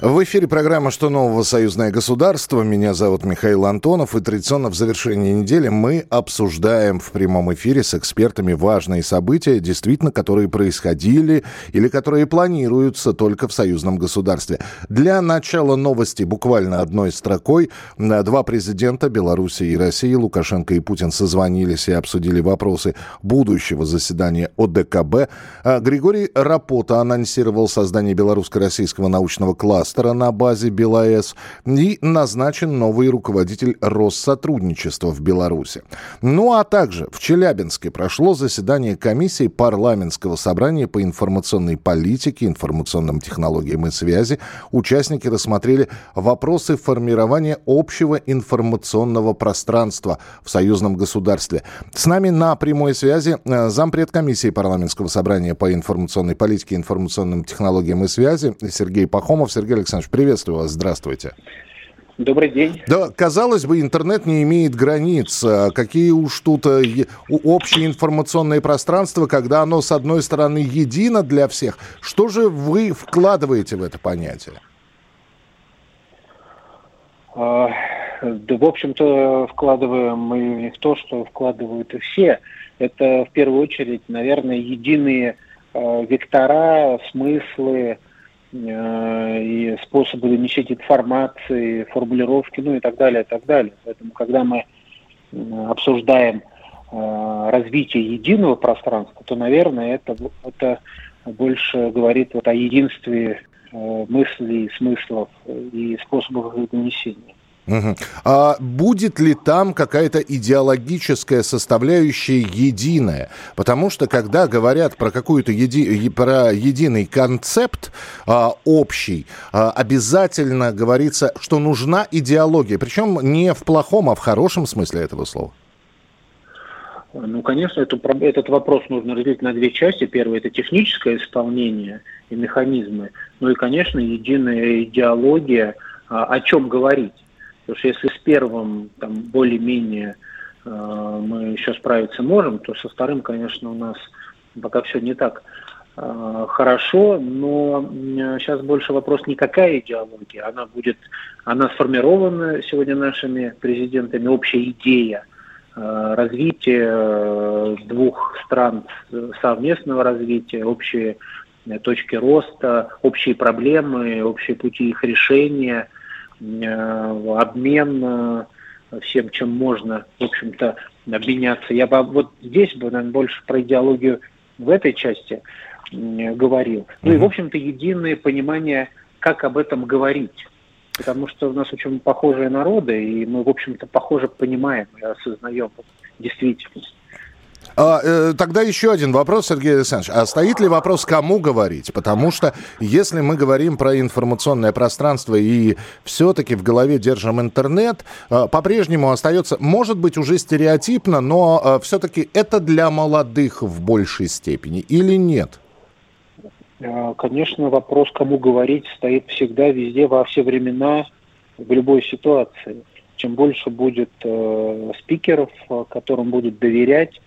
В эфире программа «Что нового? Союзное государство». Меня зовут Михаил Антонов. И традиционно в завершении недели мы обсуждаем в прямом эфире с экспертами важные события, действительно, которые происходили или которые планируются только в союзном государстве. Для начала новости буквально одной строкой. Два президента Беларуси и России, Лукашенко и Путин, созвонились и обсудили вопросы будущего заседания ОДКБ. А Григорий Рапота анонсировал создание белорусско-российского научного класса кластера на базе БелАЭС и назначен новый руководитель Россотрудничества в Беларуси. Ну а также в Челябинске прошло заседание комиссии парламентского собрания по информационной политике, информационным технологиям и связи. Участники рассмотрели вопросы формирования общего информационного пространства в союзном государстве. С нами на прямой связи э, зампред комиссии парламентского собрания по информационной политике, информационным технологиям и связи Сергей Пахомов. Сергей Александрович, приветствую вас, здравствуйте. Добрый день. Да, казалось бы, интернет не имеет границ. А какие уж тут э, общее информационное пространство, когда оно, с одной стороны, едино для всех. Что же вы вкладываете в это понятие? А, да, в общем-то, вкладываем мы в то, что вкладывают и все. Это, в первую очередь, наверное, единые э, вектора, смыслы, и способы донесения информации, формулировки, ну и так далее, и так далее. Поэтому, когда мы обсуждаем э, развитие единого пространства, то, наверное, это, это больше говорит вот о единстве э, мыслей, смыслов и способов их донесения. А будет ли там какая-то идеологическая составляющая единая? Потому что когда говорят про какую-то еди... про единый концепт а, общий, а, обязательно говорится, что нужна идеология. Причем не в плохом, а в хорошем смысле этого слова. Ну, конечно, эту, этот вопрос нужно разделить на две части. Первое – это техническое исполнение и механизмы. Ну и, конечно, единая идеология, а, о чем говорить. Потому что если с первым там более-менее э, мы еще справиться можем, то со вторым, конечно, у нас пока все не так э, хорошо, но э, сейчас больше вопрос не какая идеология, она будет, она сформирована сегодня нашими президентами, общая идея э, развития э, двух стран совместного развития, общие э, точки роста, общие проблемы, общие пути их решения – Э, обмен э, всем, чем можно, в общем-то, обменяться. Я бы вот здесь бы, наверное, больше про идеологию в этой части говорил. Ну и, в общем-то, единое понимание, как об этом говорить. Потому что у нас очень похожие народы, и мы, в общем-то, похоже понимаем и осознаем действительность. А, э, тогда еще один вопрос, Сергей Александрович. А стоит ли вопрос, кому говорить? Потому что если мы говорим про информационное пространство и все-таки в голове держим интернет, э, по-прежнему остается, может быть, уже стереотипно, но э, все-таки это для молодых в большей степени или нет? Э, конечно, вопрос, кому говорить, стоит всегда, везде, во все времена, в любой ситуации. Чем больше будет э, спикеров, э, которым будут доверять,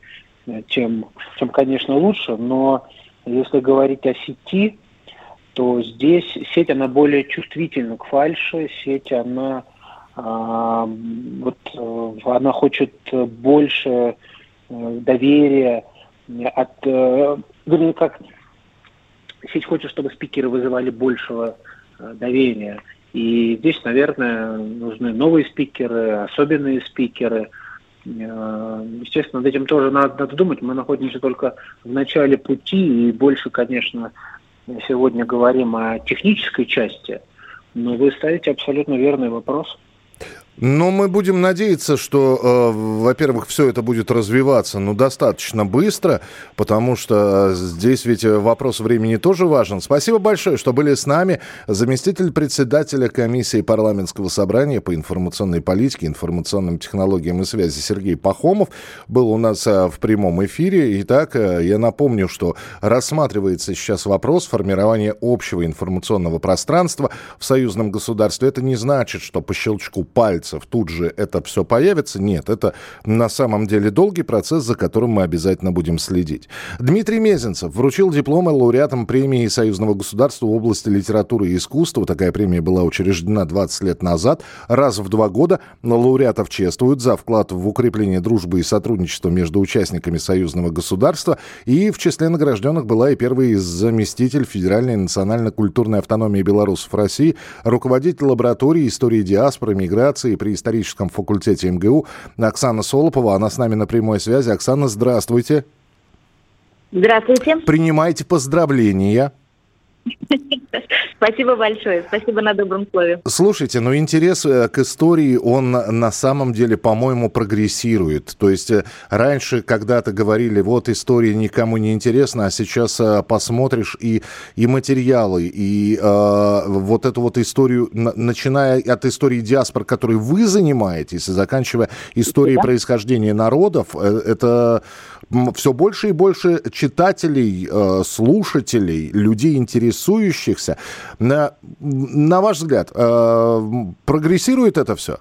тем, тем, конечно, лучше, но если говорить о сети, то здесь сеть, она более чувствительна к фальше, сеть, она, а, вот, э, она хочет больше э, доверия от, э, вернее, как сеть хочет, чтобы спикеры вызывали большего доверия. И здесь, наверное, нужны новые спикеры, особенные спикеры – Э, естественно, над этим тоже надо, надо думать. Мы находимся только в начале пути, и больше, конечно, сегодня говорим о технической части, но вы ставите абсолютно верный вопрос. Но мы будем надеяться, что, э, во-первых, все это будет развиваться ну, достаточно быстро, потому что здесь ведь вопрос времени тоже важен. Спасибо большое, что были с нами. Заместитель председателя комиссии парламентского собрания по информационной политике, информационным технологиям и связи Сергей Пахомов был у нас э, в прямом эфире. Итак, э, я напомню, что рассматривается сейчас вопрос формирования общего информационного пространства в союзном государстве. Это не значит, что по щелчку пальца пальцев тут же это все появится. Нет, это на самом деле долгий процесс, за которым мы обязательно будем следить. Дмитрий Мезенцев вручил дипломы лауреатам премии Союзного государства в области литературы и искусства. Такая премия была учреждена 20 лет назад. Раз в два года лауреатов чествуют за вклад в укрепление дружбы и сотрудничества между участниками союзного государства. И в числе награжденных была и первый заместитель Федеральной национально-культурной автономии белорусов России, руководитель лаборатории истории диаспоры, миграции при историческом факультете МГУ Оксана Солопова. Она с нами на прямой связи. Оксана, здравствуйте. Здравствуйте. Принимайте поздравления. Спасибо большое. Спасибо на добром слове. Слушайте, ну интерес э, к истории, он на самом деле, по-моему, прогрессирует. То есть э, раньше когда-то говорили, вот история никому не интересна, а сейчас э, посмотришь и, и материалы, и э, вот эту вот историю, начиная от истории диаспор, которой вы занимаетесь, и заканчивая историей да. происхождения народов, это все больше и больше читателей, слушателей, людей, интересующихся. На, на ваш взгляд, э, прогрессирует это все?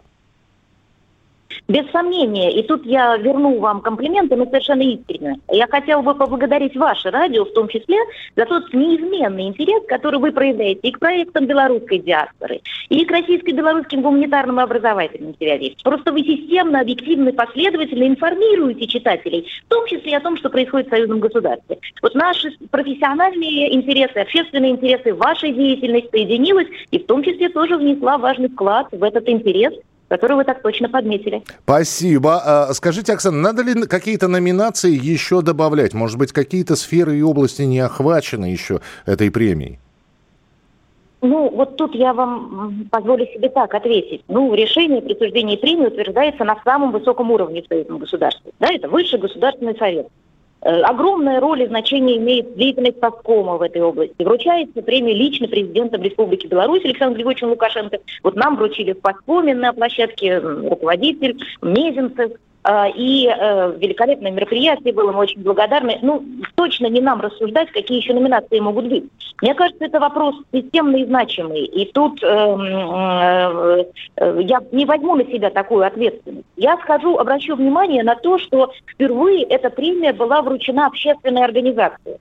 Без сомнения. И тут я верну вам комплименты, но совершенно искренне. Я хотела бы поблагодарить ваше радио, в том числе, за тот неизменный интерес, который вы проявляете и к проектам белорусской диаспоры, и к российско-белорусским гуманитарным и образовательным сериалистам. Просто вы системно, объективно, последовательно информируете читателей, в том числе о том, что происходит в союзном государстве. Вот наши профессиональные интересы, общественные интересы вашей деятельности соединилась и в том числе тоже внесла важный вклад в этот интерес которую вы так точно подметили. Спасибо. А, скажите, Оксана, надо ли какие-то номинации еще добавлять? Может быть, какие-то сферы и области не охвачены еще этой премией? Ну, вот тут я вам позволю себе так ответить. Ну, решение присуждения премии утверждается на самом высоком уровне в союзном государстве. Да, это высший государственный совет. Э, огромная роль и значение имеет деятельность Совкома в этой области. Вручается премия лично президентом Республики Беларусь Александром Григорьевичем Лукашенко. Вот нам вручили в Паспоме на площадке руководитель Мезенцев, и э, великолепное мероприятие было, мы очень благодарны. Ну, точно не нам рассуждать, какие еще номинации могут быть. Мне кажется, это вопрос системный и значимый. И тут эм, э, э, я не возьму на себя такую ответственность. Я скажу, обращу внимание на то, что впервые эта премия была вручена общественной организации.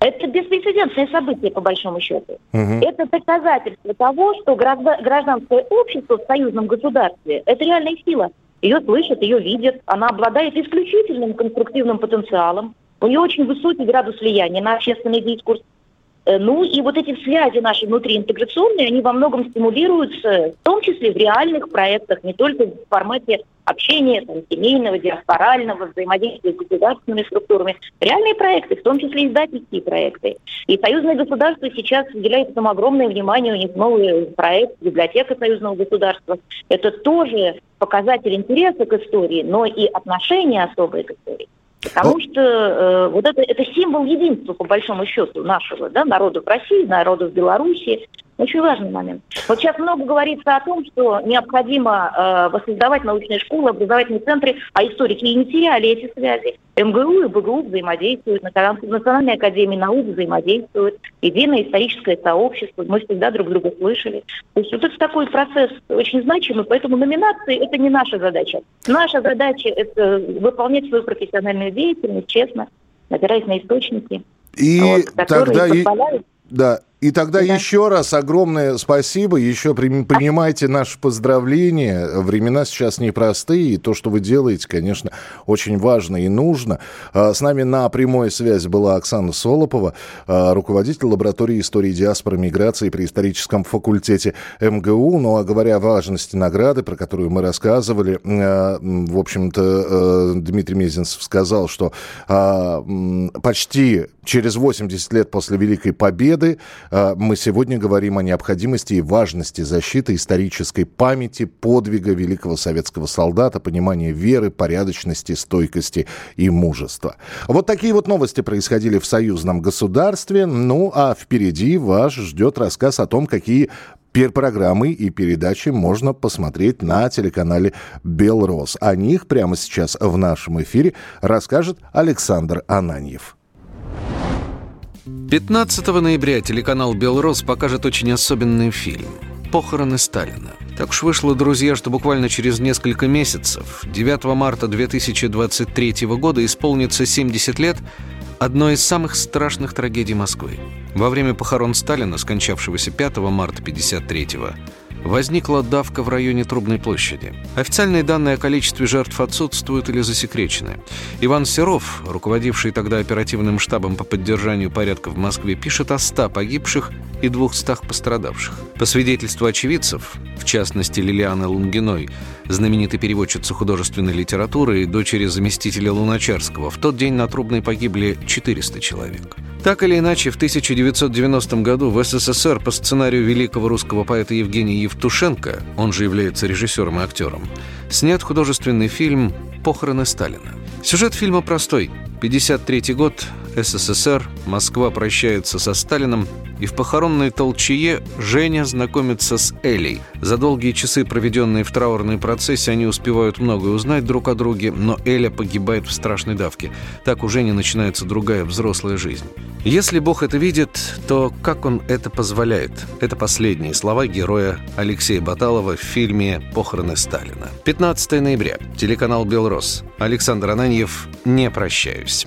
Это беспрецедентное событие, по большому счету. Угу. Это доказательство того, что гражданское общество в союзном государстве – это реальная сила – ее слышат, ее видят. Она обладает исключительным конструктивным потенциалом. У нее очень высокий градус влияния на общественный дискурс. Э, ну и вот эти связи наши внутриинтеграционные, они во многом стимулируются, в том числе в реальных проектах, не только в формате общения, там, семейного, диаспорального, взаимодействия с государственными структурами. Реальные проекты, в том числе издательские проекты. И союзное государство сейчас уделяет этому огромное внимание. У них новый проект «Библиотека союзного государства». Это тоже показатель интереса к истории, но и отношения особые к истории. Потому что э, вот это, это символ единства, по большому счету, нашего да, народа в России, народа в Беларуси. Очень важный момент. Вот сейчас много говорится о том, что необходимо э, воссоздавать научные школы, образовательные центры, а историки и не теряли эти связи. МГУ и БГУ взаимодействуют, Национальная академия наук взаимодействуют, единое историческое сообщество, мы всегда друг друга слышали. То есть вот это такой процесс очень значимый, поэтому номинации – это не наша задача. Наша задача – это выполнять свою профессиональную деятельность честно, опираясь на источники, и вот, тогда и... Да, и тогда да. еще раз огромное спасибо, еще принимайте наши поздравления. Времена сейчас непростые, и то, что вы делаете, конечно, очень важно и нужно. А, с нами на прямой связи была Оксана Солопова, а, руководитель лаборатории истории диаспоры миграции при историческом факультете МГУ. Ну, а говоря о важности награды, про которую мы рассказывали, а, в общем-то, Дмитрий Мезенцев сказал, что почти через 80 лет после Великой Победы мы сегодня говорим о необходимости и важности защиты исторической памяти, подвига великого советского солдата, понимания веры, порядочности, стойкости и мужества. Вот такие вот новости происходили в союзном государстве. Ну, а впереди вас ждет рассказ о том, какие программы и передачи можно посмотреть на телеканале «Белрос». О них прямо сейчас в нашем эфире расскажет Александр Ананьев. 15 ноября телеканал «Белрос» покажет очень особенный фильм. Похороны Сталина. Так уж вышло, друзья, что буквально через несколько месяцев, 9 марта 2023 года, исполнится 70 лет одной из самых страшных трагедий Москвы. Во время похорон Сталина, скончавшегося 5 марта 1953 года, возникла давка в районе Трубной площади. Официальные данные о количестве жертв отсутствуют или засекречены. Иван Серов, руководивший тогда оперативным штабом по поддержанию порядка в Москве, пишет о 100 погибших и 200 пострадавших. По свидетельству очевидцев, в частности Лилианы Лунгиной, знаменитой переводчицы художественной литературы и дочери заместителя Луначарского, в тот день на Трубной погибли 400 человек. Так или иначе, в 1990 году в СССР по сценарию великого русского поэта Евгения Евтушенко, он же является режиссером и актером, снят художественный фильм «Похороны Сталина». Сюжет фильма простой. 53 год, СССР, Москва прощается со Сталином, и в похоронной толчее Женя знакомится с Элей. За долгие часы, проведенные в траурной процессе, они успевают многое узнать друг о друге, но Эля погибает в страшной давке. Так у Жени начинается другая взрослая жизнь. Если Бог это видит, то как он это позволяет? Это последние слова героя Алексея Баталова в фильме «Похороны Сталина». 15 ноября. Телеканал «Белрос». Александр Ананьев «Не прощаюсь».